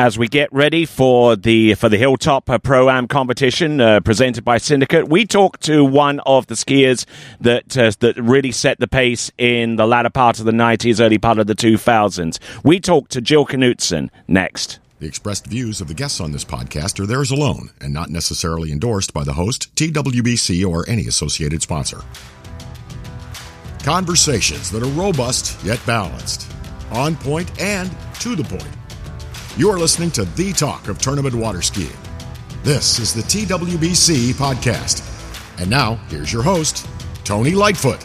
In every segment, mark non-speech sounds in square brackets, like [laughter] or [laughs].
as we get ready for the for the Hilltop uh, Pro Am competition uh, presented by Syndicate. We talked to one of the skiers that uh, that really set the pace in the latter part of the 90s, early part of the 2000s. We talked to Jill Knutson next. The expressed views of the guests on this podcast are theirs alone and not necessarily endorsed by the host, TWBC, or any associated sponsor. Conversations that are robust yet balanced, on point and to the point. You are listening to the talk of tournament water skiing. This is the TWBC podcast. And now, here's your host, Tony Lightfoot.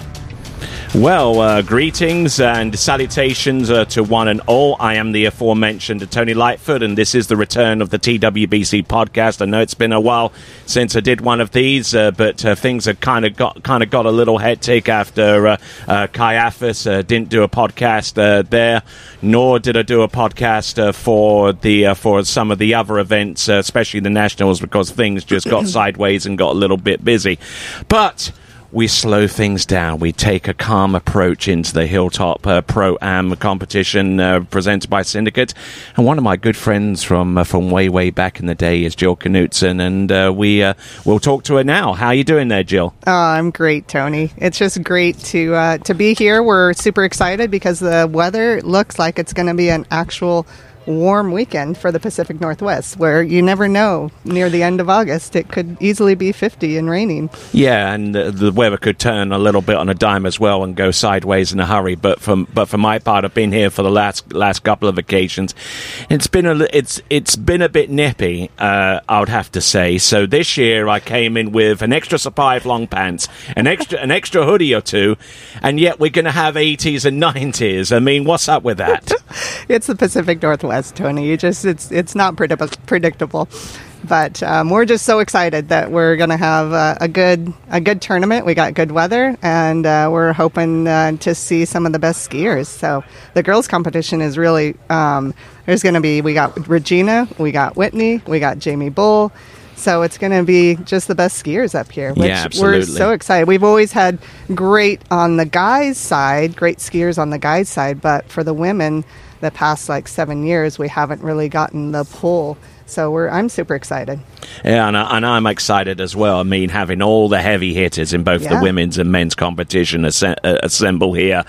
Well, uh, greetings and salutations uh, to one and all. I am the aforementioned Tony Lightfoot, and this is the return of the TWBC podcast. I know it's been a while since I did one of these, uh, but uh, things have kind of got kind of got a little hectic after uh, uh, Caiaphas didn't do a podcast there, nor did I do a podcast for the for some of the other events, especially the nationals, because things just got [clears throat] sideways and got a little bit busy. But we slow things down. We take a calm approach into the Hilltop uh, Pro Am competition uh, presented by Syndicate. And one of my good friends from uh, from way way back in the day is Jill Knutson, and uh, we uh, we'll talk to her now. How are you doing there, Jill? Oh, I'm great, Tony. It's just great to to be here. We're super excited because the weather looks like it's going to be an actual warm weekend for the Pacific Northwest, where you never know near the end of August. It could easily be 50 and raining. Yeah, and the, the weather could turn a little bit on a dime as well and go sideways in a hurry. But from but for my part, I've been here for the last last couple of occasions. It's been a it's it's been a bit nippy, uh, I would have to say. So this year I came in with an extra supply of long pants, an extra an extra hoodie or two, and yet we're going to have 80s and 90s. I mean, what's up with that? [laughs] it's the Pacific Northwest. Tony. You just it's it's not predictable. But um, we're just so excited that we're going to have a, a, good a good tournament. We got good weather, and uh, we're hoping uh, to see some of the best skiers. So the girls' competition is really um, there's going to be we got Regina, we got Whitney, we got Jaimee Bull. So it's going to be just the best skiers up here, which yeah, we're so excited. We've always had great on the guys' side, great skiers on the guys' side, but for the women, the past like seven years, we haven't really gotten the pull. So we're I'm super excited. Yeah, and, I, and I'm excited as well. I mean, having all the heavy hitters in both yeah. the women's and men's competition uh, assemble here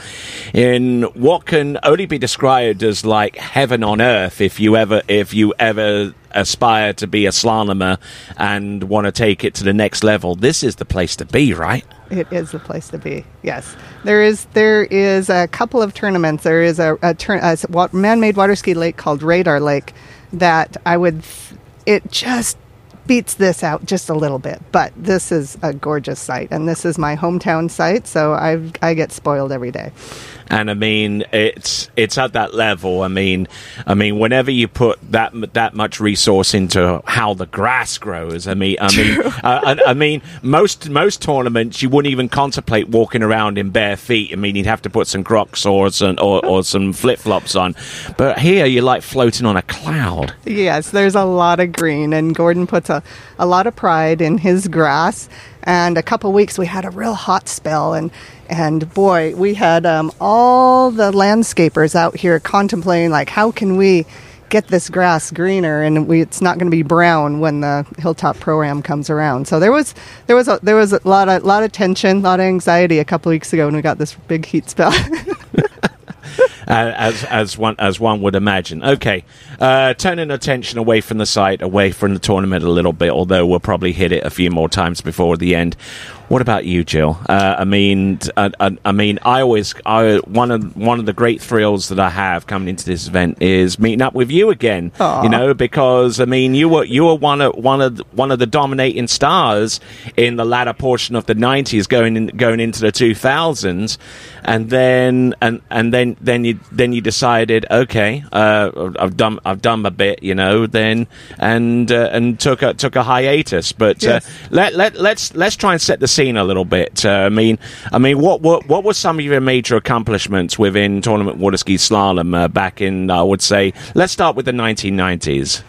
in what can only be described as like heaven on earth. If you ever, if you ever aspire to be a slalomer and want to take it to the next level, this is the place to be, right? It is the place to be. Yes, there is. There is a couple of tournaments. There is a, a, turn, a man-made water ski lake called Radar Lake that I would. It just beats this out just a little bit, but this is a gorgeous site, and this is my hometown site, so I I get spoiled every day and I mean it's it's at that level. I mean, I mean whenever you put that that much resource into how the grass grows, I mean, I mean, uh, I, I, mean most most tournaments you wouldn't even contemplate walking around in bare feet. I mean, you'd have to put some Crocs or some or, or some flip flops on, but here you're like floating on a cloud. Yes, there's a lot of green, and Gordon puts a a lot of pride in his grass. And a couple weeks we had a real hot spell, and and boy, we had um, all the landscapers out here contemplating, like, how can we get this grass greener? And we, it's not going to be brown when the hilltop program comes around. So there was there was a, there was a lot of lot of tension a lot of anxiety a couple weeks ago when we got this big heat spell [laughs] [laughs] as as one as one would imagine. Okay, uh, turning attention away from the site, away from the tournament a little bit. Although we'll probably hit it a few more times before the end. What about you, Jill? Uh, I mean, I, I, I, mean, I always I, one of one of the great thrills that I have coming into this event is meeting up with you again. Aww. You know, because I mean, you were you were one of one of one of the dominating stars in the latter portion of the '90s, going in, going into the 2000s, and then and and then then you then you decided, okay, uh, I've done I've done my bit, you know, then and uh, and took a took a hiatus. But uh, yes. let let let's let's try and set the scene a little bit. Uh, I mean, I mean, what, what what were some of your major accomplishments within tournament water ski slalom uh, back in? I would say, let's start with the 1990s.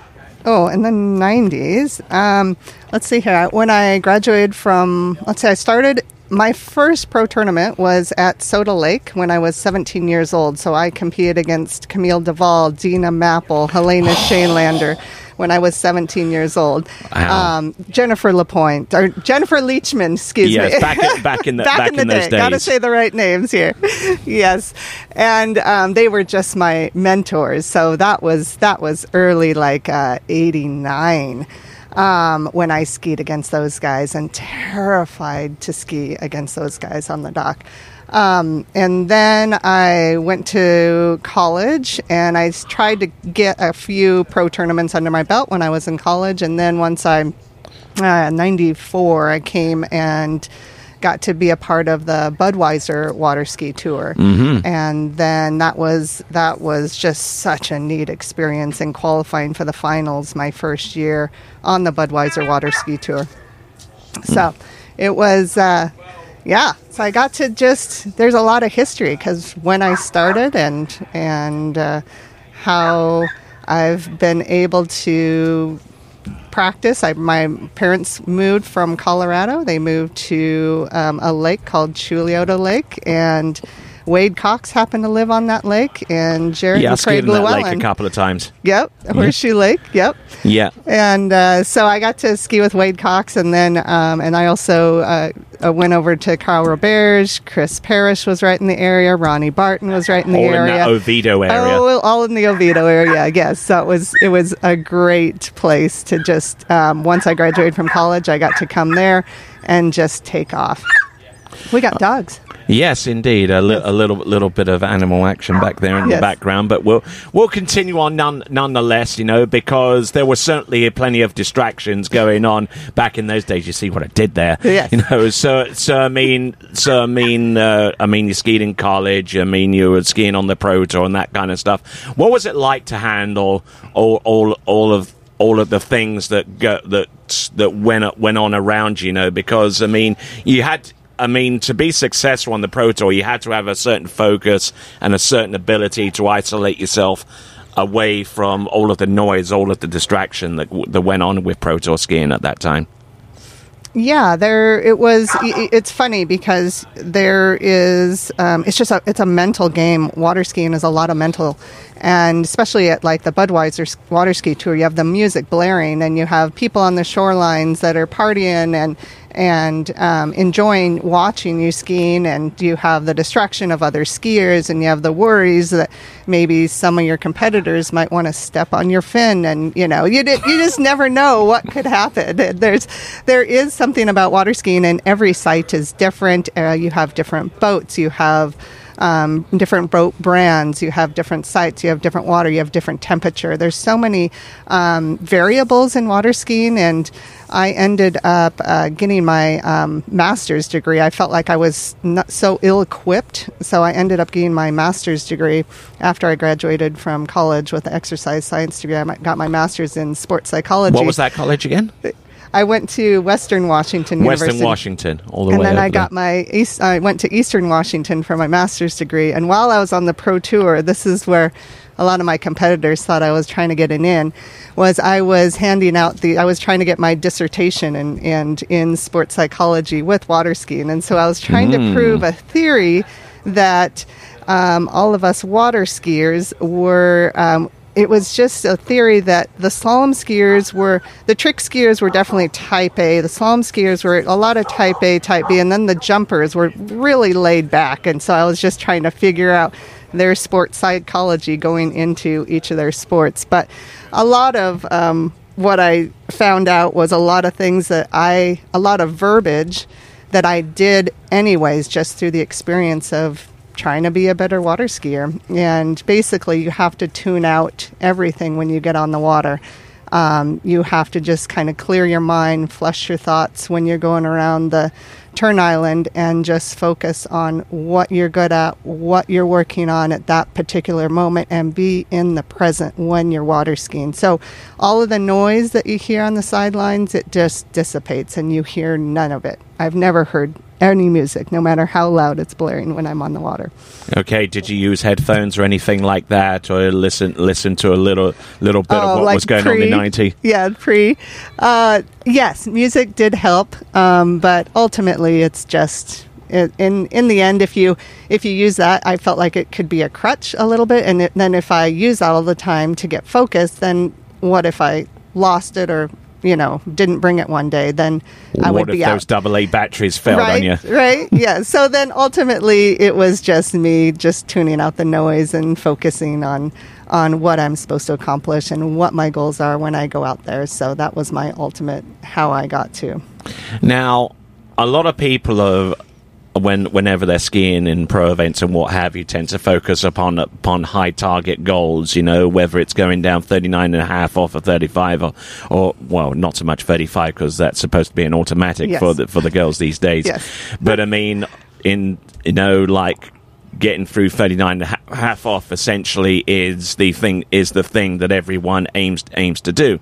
Oh, in the 90s. Um, let's see here. When I graduated from, let's say I started my first pro tournament was at Soda Lake when I was 17 years old. So I competed against Camille Duvall, Deena Mapple, Helena [gasps] Kjellander when I was 17 years old. Wow. Um, Jennifer Lapointe or Jennifer Leachman, excuse Yes, me. back in- back in the- [laughs] back in those day. Got to say the right names here. [laughs] yes, and um, they were just my mentors. So that was that was early, like uh, '89. Um, when I skied against those guys and terrified to ski against those guys on the dock. Um, and then I went to college and I tried to get a few pro tournaments under my belt when I was in college. And then once I, uh, 94, I came and got to be a part of the Budweiser water ski tour. And then that was, that was just such a neat experience in qualifying for the finals my first year on the Budweiser water ski tour. So it was, uh, yeah. So I got to just. There's a lot of history because when I started and and uh, how I've been able to practice. I, my parents moved from Colorado. They moved to um, a lake called Chuluota Lake, and Wade Cox happened to live on that lake, and Jared Yeah, and Craig in that lake a couple of times. Yep, Horseshoe Lake. Yep. Yeah. And uh, so I got to ski with Wade Cox, and then um, and I also uh, uh, went over to Carl Roberge. Chris Parrish was right in the area. Rhoni Barton was right in the All in area. that Oviedo area. Oh, all in the Oviedo area, I guess. So it was it was a great place to just. Um, once I graduated from college, I got to come there and just take off. We got dogs. Yes, indeed, a, li- a little little bit of animal action back there in Yes. the background, but we'll we'll continue on none, nonetheless, you know, because there were certainly plenty of distractions going on back in those days. You see what I did there, Yes. you know. So, so I mean, so I mean, uh, I mean, you skied in college. I mean, you were skiing on the pro tour and that kind of stuff. What was it like to handle all all all of all of the things that go, that that went went on around you, you know? Because I mean, you had. I mean, to be successful on the Pro Tour, you had to have a certain focus and a certain ability to isolate yourself away from all of the noise, all of the distraction that, that went on with Pro Tour skiing at that time. Yeah, there it was. It's funny because there is. Um, it's just a. It's a mental game. Water skiing is a lot of mental, and especially at like the Budweiser water ski tour, you have the music blaring, and you have people on the shorelines that are partying and and um, enjoying watching you skiing, and you have the distraction of other skiers, and you have the worries that maybe some of your competitors might want to step on your fin, and you know you di- you just never know what could happen. [laughs] There's there is something about water skiing, and every site is different. Uh, you have different boats, you have um, different boat brands, you have different sites, you have different water, you have different temperature. There's so many um, variables in water skiing, and I ended up uh, getting my um, master's degree. I felt like I was not so ill equipped, so I ended up getting my master's degree after I graduated from college with an exercise science degree. I got my master's in sports psychology. What was that college again? I went to Western Washington Western University. Washington, all the and way. then I got there. my East, I went to Eastern Washington for my master's degree. And while I was on the pro tour, this is where a lot of my competitors thought I was trying to get an in. Was I was handing out the I was trying to get my dissertation and and in sports psychology with water skiing, and so I was trying to prove a theory that um, all of us water skiers were. Um, it was just a theory that the slalom skiers were the trick skiers were definitely type A. The slalom skiers were a lot of type A, type B, and then the jumpers were really laid back. And so I was just trying to figure out their sports psychology going into each of their sports. But a lot of um, what I found out was a lot of things that I, a lot of verbiage that I did anyways, just through the experience of trying to be a better water skier. And basically, you have to tune out everything when you get on the water. Um, you have to just kind of clear your mind, flush your thoughts when you're going around the turn island, and just focus on what you're good at, what you're working on at that particular moment, and be in the present when you're water skiing. So, all of the noise that you hear on the sidelines, it just dissipates and you hear none of it. I've never heard any music, no matter how loud it's blaring when I'm on the water. Okay, did you use headphones or anything like that, or listen listen to a little little bit Oh, of what like was going on pre- in ninety? Yeah, pre. Uh, yes, music did help, um, but ultimately, it's just in in the end. If you if you use that, I felt like it could be a crutch a little bit, and it, then if I use that all the time to get focused, then what if I lost it or you know didn't bring it one day? Then I what would be those out. double A batteries failed right, on you? right, [laughs] yeah. So then ultimately, it was just me just tuning out the noise and focusing on on what I'm supposed to accomplish and what my goals are when I go out there. So that was my ultimate how I got to. Now, a lot of people are when whenever they're skiing in pro events and what have you tend to focus upon upon high target goals you know whether it's going down 39 and a half off of 35 or, or well not so much 35 because that's supposed to be an automatic Yes. for the for the girls these days Yes. but i mean in you know like getting through 39 and a half off essentially is the thing is the thing that everyone aims aims to do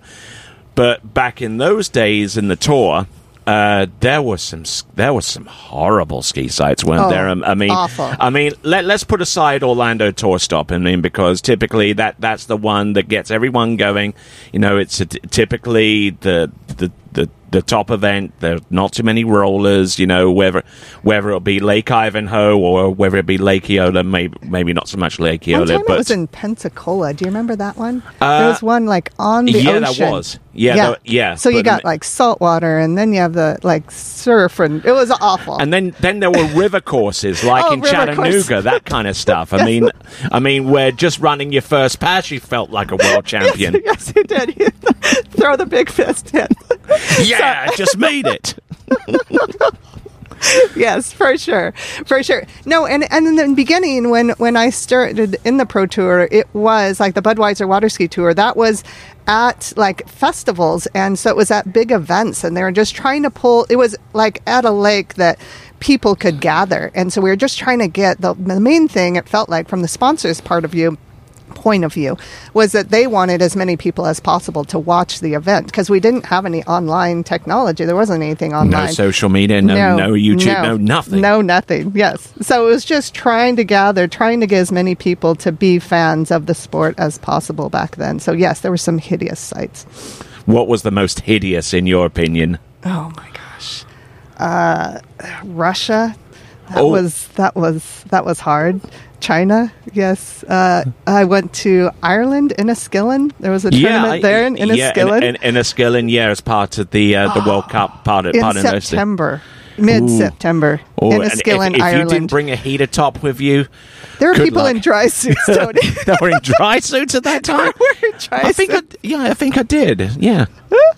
but back in those days in the tour, uh, there was some there was some horrible ski sites, weren't Oh, there? I mean, awful. I mean, let, let's put aside Orlando Tour Stop. I mean, because typically that that's the one that gets everyone going. You know, it's a typically the the the the top event. There's not too many rollers. You know, whether whether it'll be Lake Ivanhoe or whether it be Lake Eola, maybe maybe not so much Lake One time but it was in Pensacola. Do you remember that one? Uh, there was one like on the yeah, that was. Yeah, yeah. that- yeah, So you got like salt water, and then you have the like surf, and it was awful. And then, then there were river courses [laughs] like Oh, in Chattanooga, that kind of stuff. I mean, [laughs] I mean, where just running your first pass, you felt like a world [laughs] champion. yes, he did. He throw the big fist in. [laughs] yeah, I just made it. [laughs] yes, for sure, for sure. No, and and in the beginning, when when I started in the pro tour, it was like the Budweiser water ski tour. That was at like festivals, and so it was at big events, and they were just trying to pull. It was like at a lake that people could gather, and so we were just trying to get the the main thing. It felt like from the sponsors' part of view point of view was that they wanted as many people as possible to watch the event because we didn't have any online technology. There wasn't anything online. No social media, no, no, YouTube, no, nothing. No, nothing. Yes. So it was just trying to gather, trying to get as many people to be fans of the sport as possible back then. So yes, there were some hideous sights. What was the most hideous, in your opinion? Oh my gosh. Uh, Russia. That Oh. was that was that was hard. China, yes. Uh, I went to Ireland in Enniskillen. There was a tournament I- there in yeah, Enniskillen in, in, Enniskillen, yeah, as part of the uh, the World Cup [gasps] part of in part September, mid September. Oh, and if, Enniskillen, if you didn't bring a heater top with you, there were people luck. in dry [laughs] suits, Tony. they were in dry suits at that [laughs] time. We're in dry I think, I, yeah, I think I did. Yeah,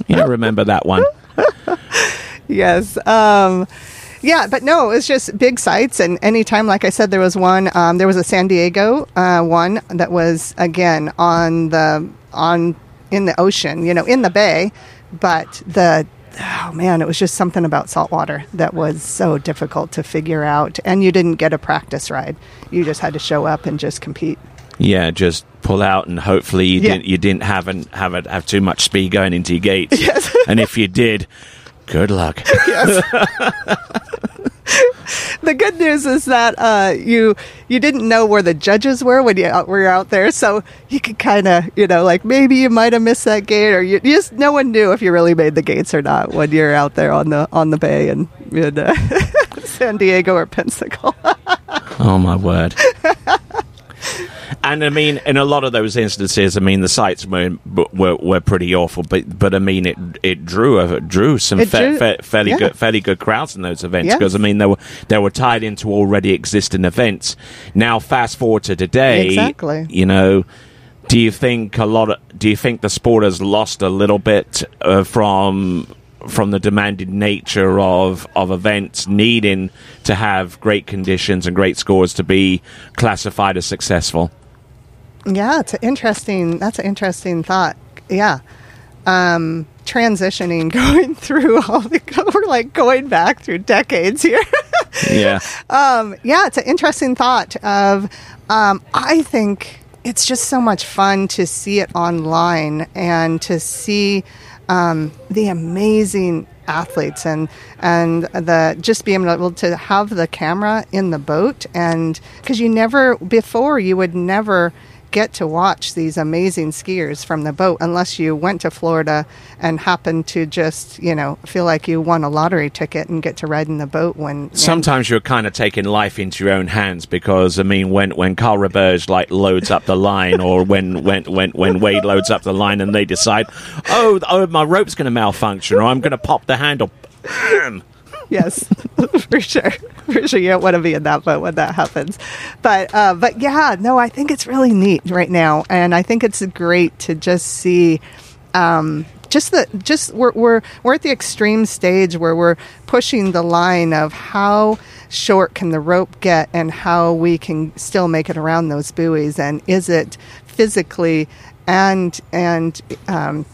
yeah, I remember that one. [laughs] yes. Um, yeah, but no, it was just big sites. And anytime, like I said, there was one. Um, there was a San Diego uh, one that was again on the on in the ocean, you know, in the bay. But the oh man, it was just something about saltwater that was so difficult to figure out. And you didn't get a practice ride; you just had to show up and just compete. Yeah, just pull out and hopefully you Yeah. didn't you didn't have an, have it, have too much speed going into your gates. [laughs] Yes. and if you did, good luck. [laughs] [laughs] the good news is that uh, you you didn't know where the judges were when you were out there, so you could kind of you know like maybe you might have missed that gate, or you, you just no one knew if you really made the gates or not when you're out there on the on the bay in, in uh, [laughs] San Diego or Pensacola. Oh my word. And I mean, in a lot of those instances, I mean, the sites were were, were pretty awful, but but I mean, it it drew a, drew some It fa- drew- fa- fairly yeah. good fairly good crowds in those events because I mean they were they were tied into already existing events. Now, fast forward to today, Exactly. You know, do you think a lot of do you think the sport has lost a little bit uh, from from the demanded nature of of events needing to have great conditions and great scores to be classified as successful? Yeah, it's an interesting. That's an interesting thought. Yeah, um, transitioning, [laughs] going through all the. [laughs] We're like going back through decades here. [laughs] Yeah. um, yeah, it's an interesting thought. Of, um, I think it's just so much fun to see it online and to see um, the amazing athletes and and the just being able to have the camera in the boat and because you never before you would never get to watch these amazing skiers from the boat unless you went to Florida and happened to just, you know, feel like you won a lottery ticket and get to ride in the boat when Sometimes you're kind of taking life into your own hands because I mean when when Carl Roberge like loads up the line or when when when when Wade loads up the line and they decide, "Oh, oh my rope's going to malfunction or I'm going to pop the handle." Yes, [laughs] for sure, for sure. You don't want to be in that boat when that happens. But uh, but yeah, no, I think it's really neat right now, and I think it's great to just see. Um, just the just we're, we're we're at the extreme stage where we're pushing the line of how short can the rope get and how we can still make it around those buoys and is it physically and and um,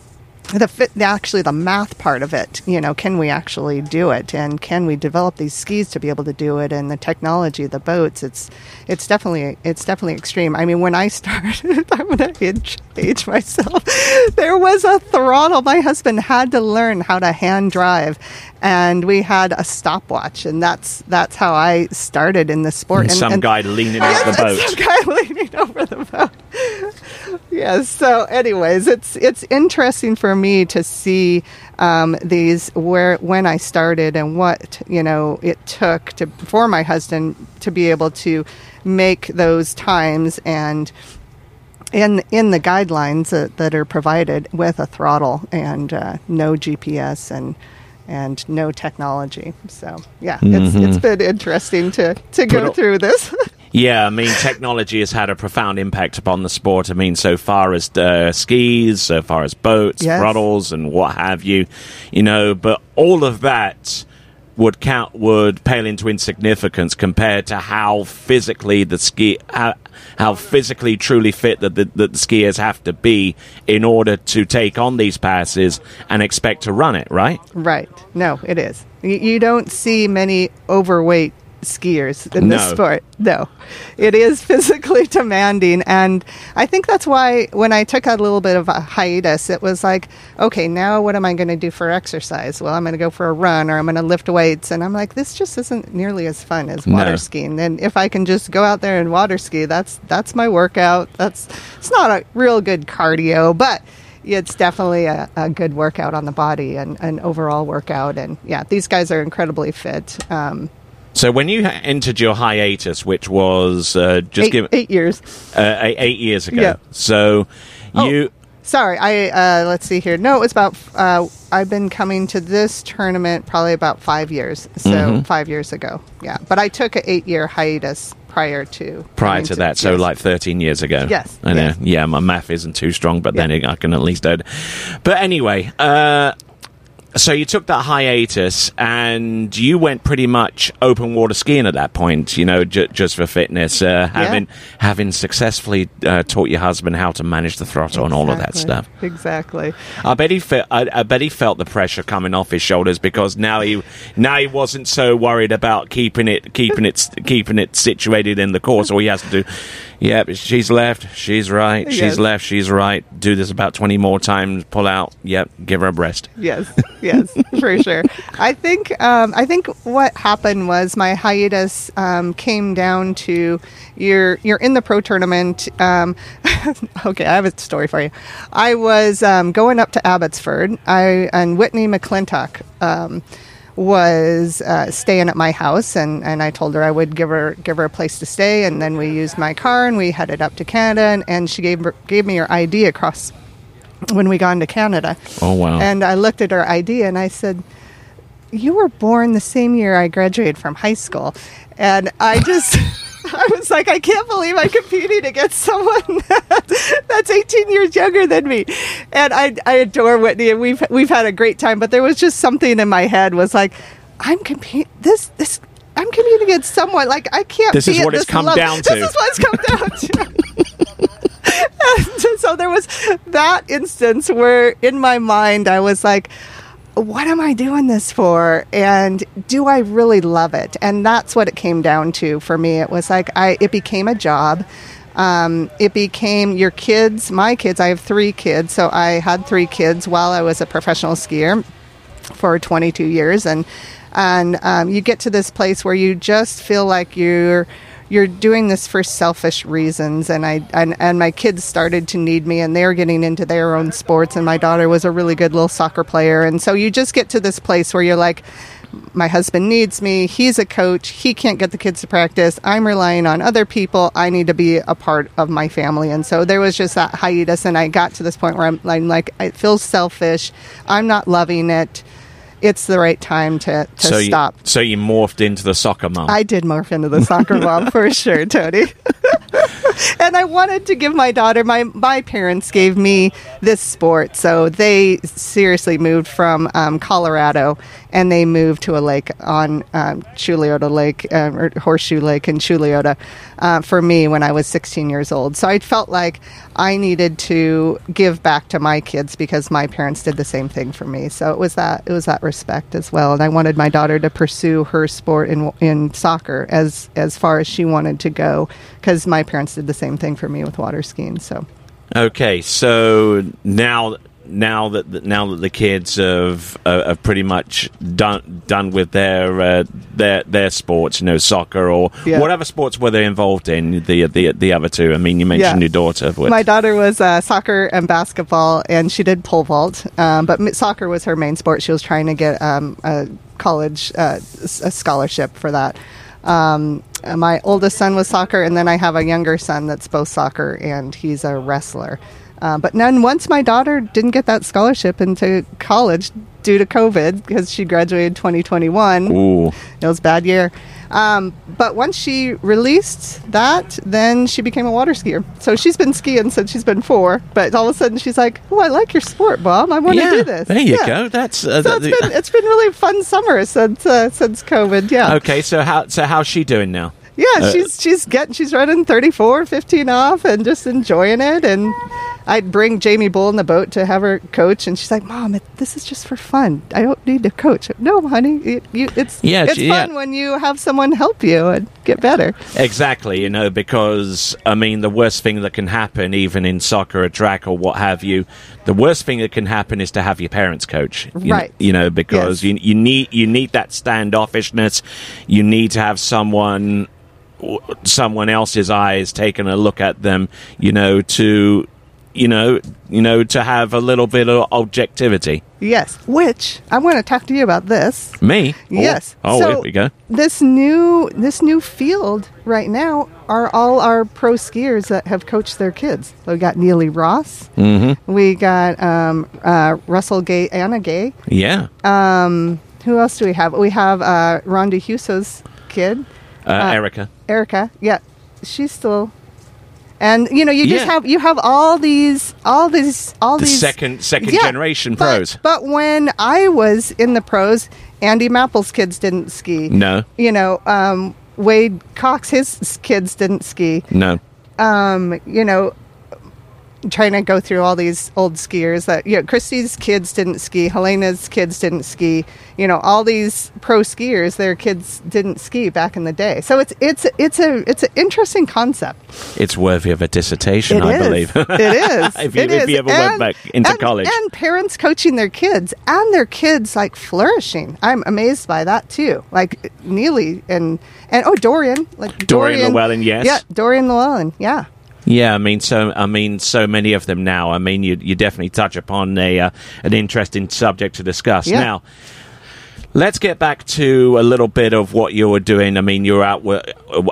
the fit, actually the math part of it you know can we actually do it? And can we develop these skis to be able to do it? And the technology the boats it's it's definitely it's definitely extreme. I mean when i [laughs] started i'm to age, age myself. [laughs] There was a throttle. My husband had to learn how to hand drive and we had a stopwatch and that's that's how i started in the sport And and, some and- guy leaning Yes, the boat. some guy [laughs] leaning over the boat. yes. So, anyways, it's it's interesting for me to see um, these where when I started and what you know it took to for my husband to be able to make those times and in in the guidelines that, that are provided with a throttle and uh, no GPS and and no technology. So yeah, it's it's been interesting to to go Put through this. [laughs] Yeah, I mean, technology has had a profound impact upon the sport. I mean, so far as uh, skis, so far as boats, Yes. throttles, and what have you, you know. But all of that would count would pale into insignificance compared to how physically the ski how, how physically truly fit that the, that the skiers have to be in order to take on these passes and expect to run it. Right? Right. No, it is. You, you don't see many overweight skiers in this No. sport. No. It is [laughs] physically demanding. And I think that's why when I took a little bit of a hiatus, it was like, okay, now what am I going to do for exercise? Well, I'm going to go for a run or I'm going to lift weights. And I'm like, this just isn't nearly as fun as water No. skiing. And if I can just go out there and water ski, that's that's my workout. That's it's not a real good cardio, but it's definitely a, a good workout on the body and an overall workout. And yeah, these guys are incredibly fit. Um, So when you entered your hiatus, which was uh, just eight, give eight years. uh, eight, eight years ago. Yeah. So Oh. you Sorry, I uh, let's see here. No, it was about. Uh, I've been coming to this tournament probably about five years. So Mm-hmm. five years ago, yeah. But I took an eight-year hiatus prior to prior coming to that, so yes. like 13 years ago. Yes, I know. yes. Yeah, my math isn't too strong, but then I can at least do. But anyway, uh, so you took that hiatus and you went pretty much open water skiing at that point, you know, j- just for fitness, uh, having having successfully uh, taught your husband how to manage the throttle and all of that stuff. Exactly. I bet he felt. I, I bet he felt the pressure coming off his shoulders because now he now he wasn't so worried about keeping it keeping it keeping it situated in the course. All he has to do, yep, she's left, she's right, she's Yes. left, she's right. Do this about twenty more times. Pull out. Yep, give her a breast. Yes, yes, for [laughs] sure. I think um, I think what happened was my hiatus um, came down to you're you're in the pro tournament. Um, [laughs] okay, I have a story for you. I was um, going up to Abbotsford. I and Whitney McClintock. Was uh, staying at my house and, and I told her I would give her give her a place to stay and then we used my car and we headed up to Canada and, and she gave gave me her ID across when we got into Canada. Oh, wow. And I looked at her ID and I said, "You were born the same year I graduated from high school," and I just. [laughs] I was like, I can't believe I'm competing against someone that's 18 years younger than me, and I, I adore Whitney, and we've we've had a great time. But there was just something in my head was like, I'm competing this this I'm competing against someone like I can't. This is at what it's this come level. down to. This is what it's come down to. [laughs] And so there was that instance where in my mind I was like, what am I doing this for? And do I really love it? And that's what it came down to for me. It was like I it became a job. Um, it became your kids, my kids. I have three kids, so I had three kids while I was a professional skier for 22 years, and and um, you get to this place where you just feel like you're you're doing this for selfish reasons and I and, and my kids started to need me and they're getting into their own sports and my daughter was a really good little soccer player. And so you just get to this place where you're like my husband needs me he's a coach he can't get the kids to practice i'm relying on other people i need to be a part of my family. And so there was just that hiatus and i got to this point where i'm, I'm like it feels selfish i'm not loving it it's the right time to, to so stop You, so you morphed into the soccer mom. I did morph into the soccer mom [laughs] for sure, Tony. [laughs] and I wanted to give my daughter my my parents gave me this sport, so they seriously moved from um, Colorado and they moved to a lake on um, Chuluota Lake um, or Horseshoe Lake in Chuluota uh, for me when I was 16 years old. So I felt like I needed to give back to my kids because my parents did the same thing for me. So it was that it was that respect as well, and I wanted my daughter to pursue her sport in in soccer as as far as she wanted to go because my parents did the same thing for me with water skiing. So Okay, so now now that the, now that the kids have uh, have pretty much done done with their uh, their their sports, you know, soccer or Yeah. whatever sports were they involved in the the the other two. I mean, you mentioned Yeah. your daughter. My daughter was uh, soccer and basketball, and she did pole vault. Um, but soccer was her main sport. She was trying to get um, a college uh, a scholarship for that. Um, my oldest son was soccer, and then I have a younger son that's both soccer and he's a wrestler. Uh, but then once my daughter didn't get that scholarship into college due to COVID because she graduated 2021. Ooh, It was a bad year. Um, but once she released that, then she became a water skier. So she's been skiing since she's been four. But all of a sudden she's like, "Oh, I like your sport, Bob. I want to yeah, do this." there you Yeah. go. That's uh, So the- it's been it's been really a fun summer since uh, since COVID. Yeah. okay. So how so how's she doing now? Yeah, Uh, she's she's getting she's running 34, 15 off and just enjoying it and I'd bring Jaimee Bull in the boat to have her coach and she's like, "Mom, it, this is just for fun. I don't need to coach." No, honey, it, you, it's Yeah, it's fun when you have someone help you and get better. Exactly, you know, because I mean, the worst thing that can happen, even in soccer or track or what have you, the worst thing that can happen is to have your parents coach. You, Right. You know, because Yes. you you need you need that standoffishness. You need to have someone someone else's eyes taking a look at them. You know, to you know, you know, to have a little bit of objectivity. Yes, which I want to talk to you about this. Me? Oh, Yes. Oh, So- here we go. This new this new field right now are all our pro skiers that have coached their kids. We got Neilly Ross. Mm-hmm. We got um, uh, Russell Gay, Anna Gay. Yeah. Um, who else do we have? We have uh, Rhonda Huso's kid, Uh, Erica. Erica. Yeah, she's still. And you know, you just Yeah. have you have all these, all these, all The these second second Yeah, generation but- pros. But when I was in the pros, Andy Mapple's kids didn't ski. No. You know, um, Wade Cox, his kids didn't ski. No. Um, you know, trying to go through all these old skiers that, you know, Christy's kids didn't ski, Helena's kids didn't ski. You know, all these pro skiers, their kids didn't ski back in the day. So it's it's it's a it's an interesting concept. It's worthy of a dissertation, It I is. believe. it [laughs] is. if you, It if is. you ever went back into and- college. and parents coaching their kids and their kids like flourishing. I'm amazed by that too. Like Neilly and and oh Dorien, like Dorien Llewellyn, yes. yeah, Dorien Llewellyn, yeah. Yeah, I mean, so I mean, so many of them now. I mean, you you definitely touch upon a uh, an interesting subject to discuss. Yeah. Now, let's get back to a little bit of what you were doing. I mean, you're out with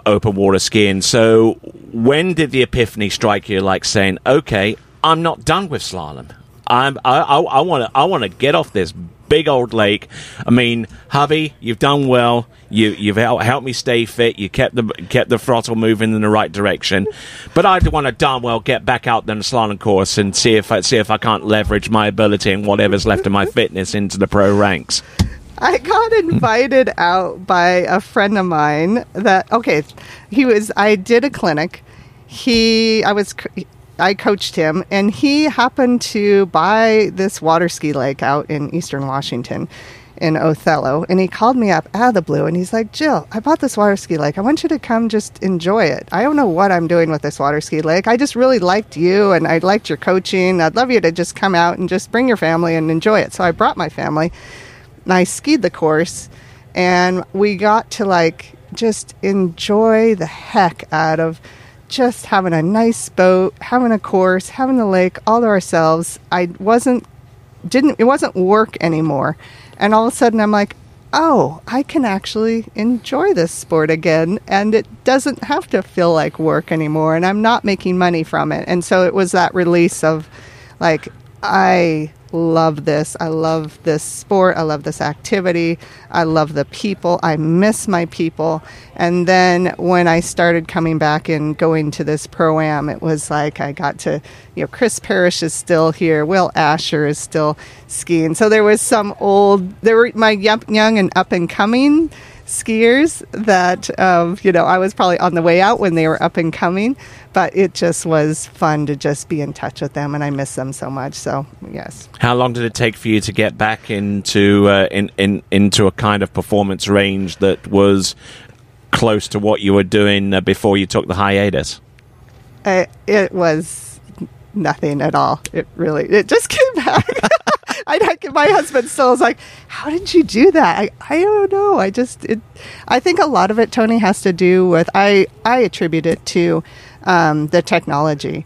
open water skiing. So, when did the epiphany strike you? Like saying, "Okay, I'm not done with slalom. I'm I want to I want to get off this." Big old lake. I mean, hubby, you've done well. You you've hel- helped me stay fit. You kept the kept the throttle moving in the right direction. But I want to darn well get back out there on the slalom course and see if I see if I can't leverage my ability and whatever's left of my fitness into the pro ranks. I got invited out by a friend of mine that okay, he was I did a clinic. He I was I coached him and he happened to buy this water ski lake out in eastern Washington in Othello and he called me up out of the blue and he's like, "Jill, I bought this water ski lake. I want you to come just enjoy it. I don't know what I'm doing with this water ski lake. I just really liked you and I liked your coaching. I'd love you to just come out and just bring your family and enjoy it." So I brought my family and I skied the course, and we got to like just enjoy the heck out of just having a nice boat, having a course, having the lake all to ourselves. I wasn't didn't it wasn't work anymore. And all of a sudden I'm like, "Oh, I can actually enjoy this sport again and it doesn't have to feel like work anymore and I'm not making money from it." And so it was that release of like I love this. I love this sport. I love this activity. I love the people. I miss my people. And then when I started coming back and going to this pro am, it was like I got to, you know, Chris Parrish is still here. Will Asher is still skiing. So there was some old, there were my young and up and coming skiers that um, you know I was probably on the way out when they were up and coming, but it just was fun to just be in touch with them, and I miss them so much. So yes. How long did it take for you to get back into uh, in, in into a kind of performance range that was close to what you were doing uh, before you took the hiatus? Uh, it was nothing at all. It really it just came back. [laughs] I, I, my husband still is like, "How did you do that?" I, I don't know. I just, it, I think a lot of it, Tony, has to do with I, I attribute it to um, the technology.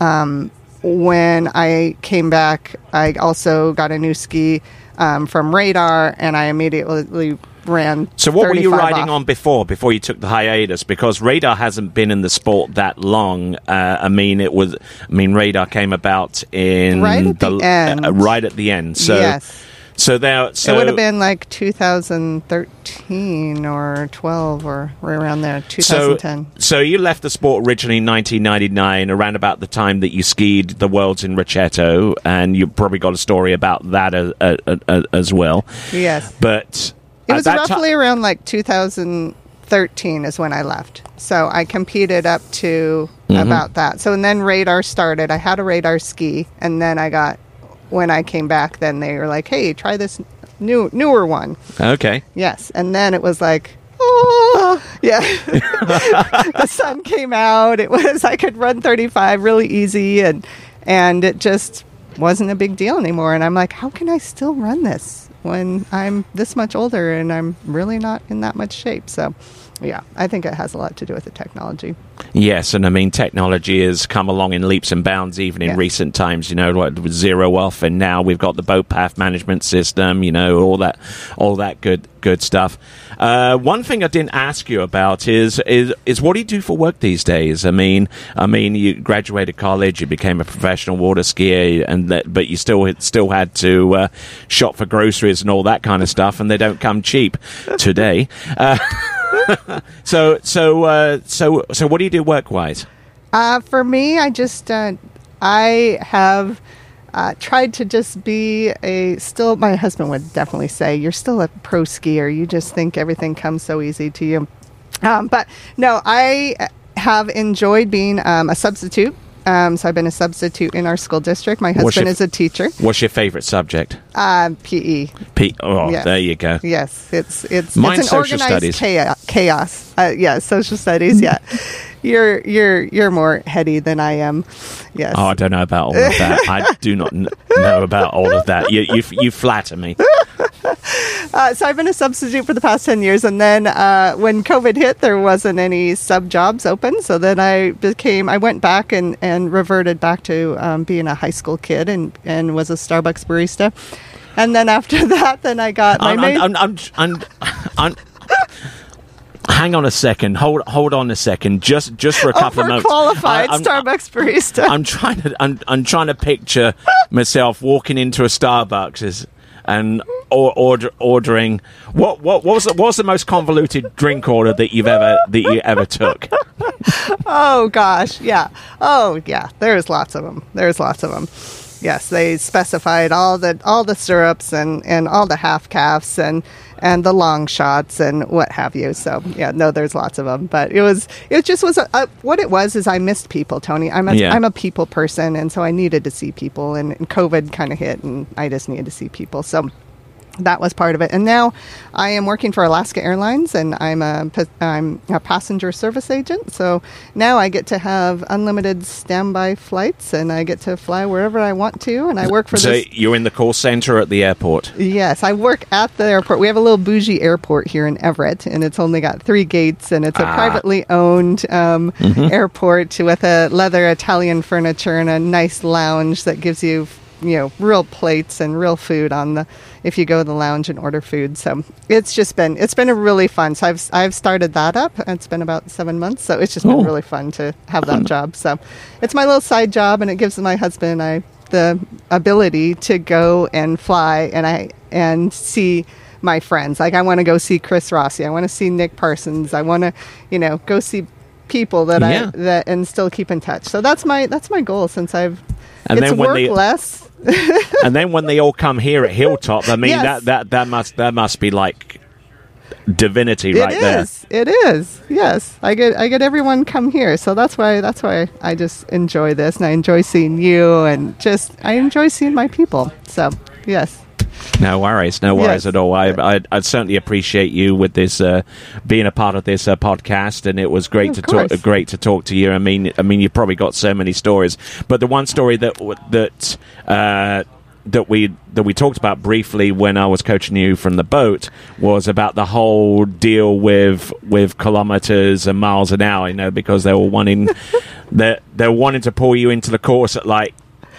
Um, when I came back, I also got a new ski um, from Radar, and I immediately ran. So, what were you riding off. on before? Before you took the hiatus, because Radar hasn't been in the sport that long. Uh, I mean, it was. I mean, Radar came about in right at the, end. Uh, right at the end. So, yes. So there. So it would have been like 2013 or 12 or right around there. 2010. So, so you left the sport originally in 1999, around about the time that you skied the Worlds in Rocchetto, and you probably got a story about that as, as well. Yes. But it was roughly around like 2013 is when I left. So I competed up to mm-hmm. about that. So and then radar started. I had a radar ski, and then I got when I came back. Then they were like, "Hey, try this new newer one." Okay. Yes, and then it was like. Oh, yeah. [laughs] the sun came out. It was I could run 35 really easy and and it just wasn't a big deal anymore and I'm like, how can I still run this? When I'm this much older and I'm really not in that much shape. So, yeah, I think it has a lot to do with the technology. Yes, and I mean technology has come along in leaps and bounds, even in yeah. recent times. You know, like with zero off, and now we've got the boat path management system. You know, all that, all that good, good stuff. Uh, one thing I didn't ask you about is is is what do you do for work these days? I mean, I mean, you graduated college, you became a professional water skier, and that, but you still still had to uh, shop for groceries and all that kind of stuff, and they don't come cheap today. Uh, [laughs] [laughs] so so uh, so so what do you do work wise? Uh, for me, I just uh, I have uh, tried to just be a still. My husband would definitely say you're still a pro skier. You just think everything comes so easy to you. Um, but no, I have enjoyed being um, a substitute um, so I've been a substitute in our school district. My husband is a teacher. What's your favorite subject? Uh, PE. P. Oh, yes. there you go. Yes, it's it's Mine it's an social organized studies. chaos. chaos. Uh, yeah, social studies. Yeah, [laughs] you're you're you're more heady than I am. Yes. Oh, I don't know about all of that. [laughs] I do not kn- know about all of that. You you, you flatter me. [laughs] Uh, so I've been a substitute for the past 10 years. And then uh, when COVID hit, there wasn't any sub jobs open. So then I became, I went back and, and reverted back to um, being a high school kid and, and was a Starbucks barista. And then after [laughs] that, then I got my I'm, main- I'm, I'm, I'm, I'm Hang on a second. Hold hold on a second. Just just for a [laughs] couple of moments. Qualified Starbucks barista. I'm trying to I'm, I'm trying to picture myself walking into a Starbucks and or, order, ordering what what what was the, what was the most convoluted drink order that you've ever that you ever took? [laughs] oh gosh, yeah. Oh yeah. There's lots of them. There's lots of them. Yes, they specified all the all the syrups and, and all the half calves and and the long shots and what have you. So yeah, no, there's lots of them. But it was it just was a, a, what it was is I missed people, Tony. I'm a Yeah. am a people person, and so I needed to see people. And, and COVID kind of hit, and I just needed to see people. So that was part of it. And now I am working for Alaska Airlines and I'm a, I'm a passenger service agent. So now I get to have unlimited standby flights and I get to fly wherever I want to. And I work for So this. you're in the call center at the airport. Yes, I work at the airport. We have a little bougie airport here in Everett, and it's only got three gates, and it's a Ah. privately owned um, airport with a leather Italian furniture and a nice lounge that gives you, you know, real plates and real food on the if you go to the lounge and order food. So it's just been it's been a really fun. So I've I've started that up. It's been about seven months, so it's just Oh. been really fun to have that job. So it's my little side job, and it gives my husband and I the ability to go and fly and I and see my friends. Like I want to go see Chris Rossi. I want to see Nick Parsons. I want to, you know, go see people that Yeah. I that and still keep in touch. So that's my that's my goal since I've And it's then when they- less. [laughs] and then when they all come here at Hilltop, I mean Yes. that, that that must that must be like divinity It right there. is. It is. Yes, I get I get everyone come here, so that's why that's why I just enjoy this, and I enjoy seeing you, and just I enjoy seeing my people. So yes, No worries, no worries Yes. at all. I, I I certainly appreciate you with this uh, being a part of this uh, podcast, and it was great Of to talk. Great to talk to you. I mean, I mean, you've probably got so many stories, but the one story that that. Uh, that we that we talked about briefly when I was coaching you from the boat was about the whole deal with with kilometers and miles an hour, you know, because they were wanting [laughs] they they're wanting to pull you into the course at like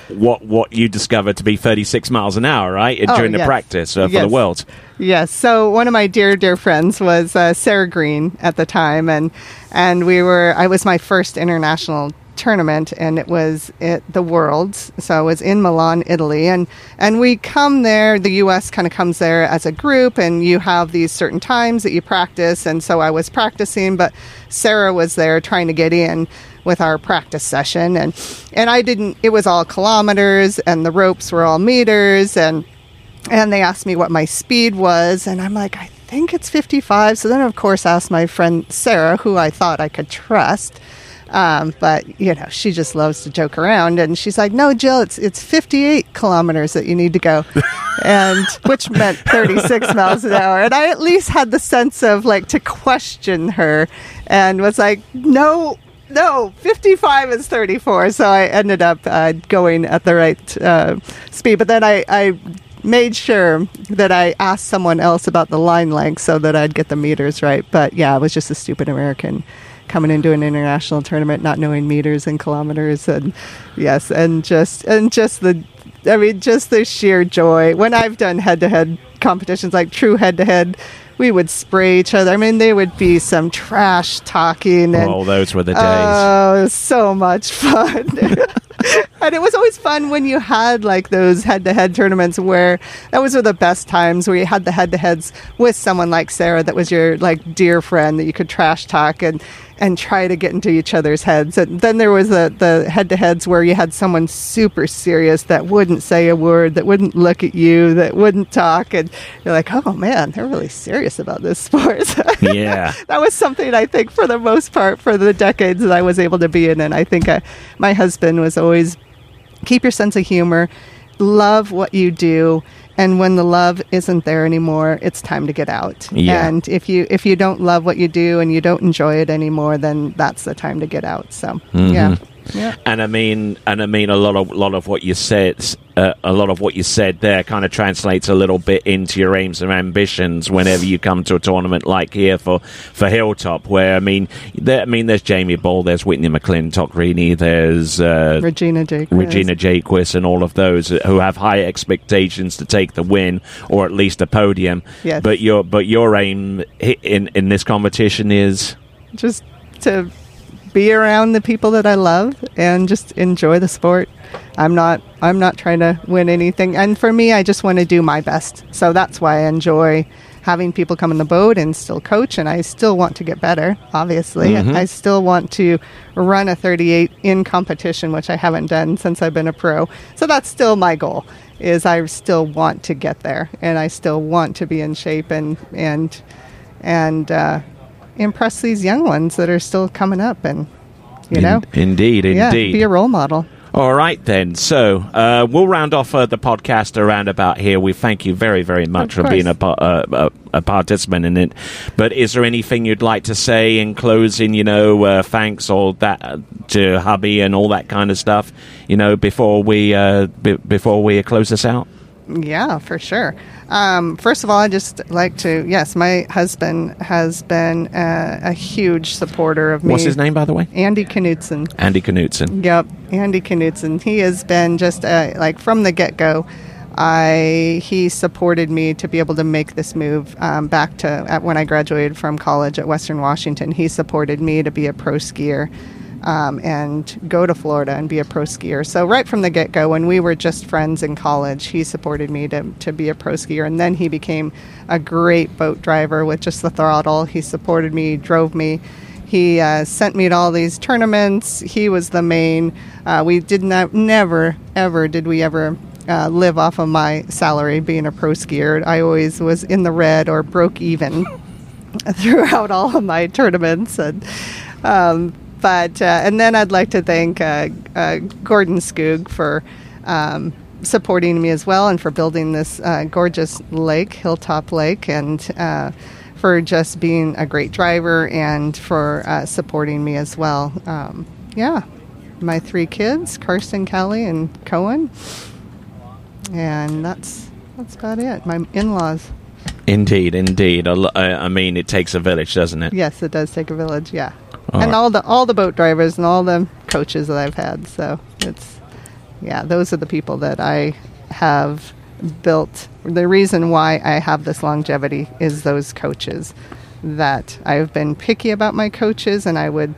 what what you discovered to be 36 miles an hour, right? Oh, During the practice uh, for the Yes. world. Yes. So one of my dear, dear friends was uh, Sarah Green at the time, and and we were. I was my first international tournament, and it was at the Worlds. So it was in Milan, Italy, and and we come there. The U.S. kind of comes there as a group, and you have these certain times that you practice. And so I was practicing, but Sarah was there trying to get in with our practice session, and and I didn't. It was all kilometers, and the ropes were all meters, and and they asked me what my speed was. And i'm like i think it's 55 so then of course I asked my friend sarah who i thought i could trust. Um, but you know she just loves to joke around. And she's like no jill it's it's 58 kilometers that you need to go. [laughs] And which meant 36 miles an hour. And i at least had the sense of like to question her and was like no no, 55 is 34. So I ended up uh, going at the right uh, speed. But then I, I made sure that I asked someone else about the line length so that I'd get the meters right. But yeah, I was just a stupid American coming into an international tournament not knowing meters and kilometers and yes and just and just the I mean just the sheer joy when I've done head to head competitions like true head to head we would spray each other I mean there would be some trash talking and Oh, those were the days. Oh, it was so much fun. [laughs] and it was always fun when you had like those head to head tournaments where that was the best times where you had the head to heads with someone like Sarah that was your like dear friend that you could trash talk and and try to get into each other's heads. And then there was the the head to heads where you had someone super serious that wouldn't say a word, that wouldn't look at you, that wouldn't talk and you're like, "Oh man, they're really serious about this sport." [laughs] yeah. that was something I think for the most part for the decades that I was able to be in. And I think uh, my husband was always keep your sense of humor, love what you do. And when the love isn't there anymore, it's time to get out. Yeah. And if you if you don't love what you do and you don't enjoy it anymore, then that's the time to get out. So mm-hmm. yeah, yeah. And I mean, and I mean, a lot of lot of what you said, uh, a lot of what you said there, kind of translates a little bit into your aims and ambitions whenever you come to a tournament like here for for Hilltop. Where I mean, there, I mean, there's Jaimee Bull, there's Whitney McClintock Rini, there's uh, Regina Jake. Regina Jaquess, and all of those who have high expectations to take the win or at least a podium. Yes. But your but your aim in in this competition is just to be around the people that I love and just enjoy the sport. I'm not I'm not trying to win anything and for me I just want to do my best. So that's why I enjoy having people come in the boat and still coach and I still want to get better, obviously. I still want to run a 38 in competition which I haven't done since I've been a pro. So that's still my goal. Is I still want to get there and I still want to be in shape and and and uh, impress these young ones that are still coming up and you know In- indeed, yeah indeed. be a role model All right, then. So uh, we'll round off uh, the podcast around about here. We thank you very, very much for being a, uh, a, a participant in it. But is there anything you'd like to say in closing? You know, uh, thanks all that uh, to hubby and all that kind of stuff. You know, before we uh, b- before we close this out. Yeah, for sure. Um, first of all, I just like to, yes, my husband has been a, a huge supporter of me. What's his name, by the way? Andy Knutson. Andy Knutson. Yep, Andy Knutson. He has been just uh, like from the get go. I he supported me to be able to make this move um, back to at, when I graduated from college at Western Washington. He supported me to be a pro skier um, and go to Florida and be a pro skier. So right from the get go, when we were just friends in college, he supported me to to be a pro skier, and then he became a great boat driver with just the throttle. He supported me, drove me. He uh, sent me to all these tournaments. He was the main. Uh, we did not, never, ever did we ever uh, live off of my salary being a pro skier. I always was in the red or broke even [laughs] throughout all of my tournaments. And um, but uh, and then I'd like to thank uh, uh, Gordon Skoog for. Um, supporting me as well and for building this uh, gorgeous lake hilltop lake and uh, for just being a great driver and for uh, supporting me as well. Um, yeah, my three kids, Karsten, Kelly, and Cohen, and that's that's about it. My in-laws. Indeed, indeed. I I mean, it takes a village, doesn't it? Yes, it does take a village. Yeah, All and right. all the all the boat drivers and all the coaches that I've had. So it's yeah, those are the people that I have built. The reason why I have this longevity is those coaches. That I've been picky about my coaches, and I would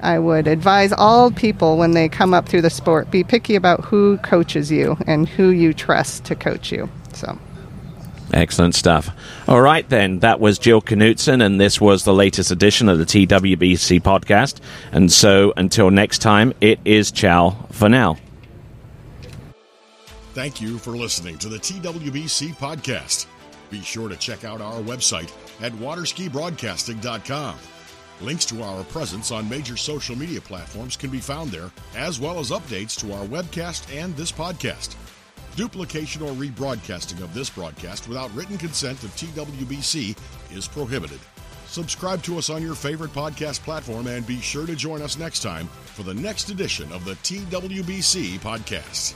I would advise all people when they come up through the sport be picky about who coaches you and who you trust to coach you. So. Excellent stuff. All right, then. That was Jill Knutson, and this was the latest edition of the TWBC podcast. And so, until next time, it is ciao for now. Thank you for listening to the TWBC podcast. Be sure to check out our website at waterskibroadcasting.com. Links to our presence on major social media platforms can be found there, as well as updates to our webcast and this podcast. Duplication or rebroadcasting of this broadcast without written consent of TWBC is prohibited. Subscribe to us on your favorite podcast platform and be sure to join us next time for the next edition of the TWBC podcast.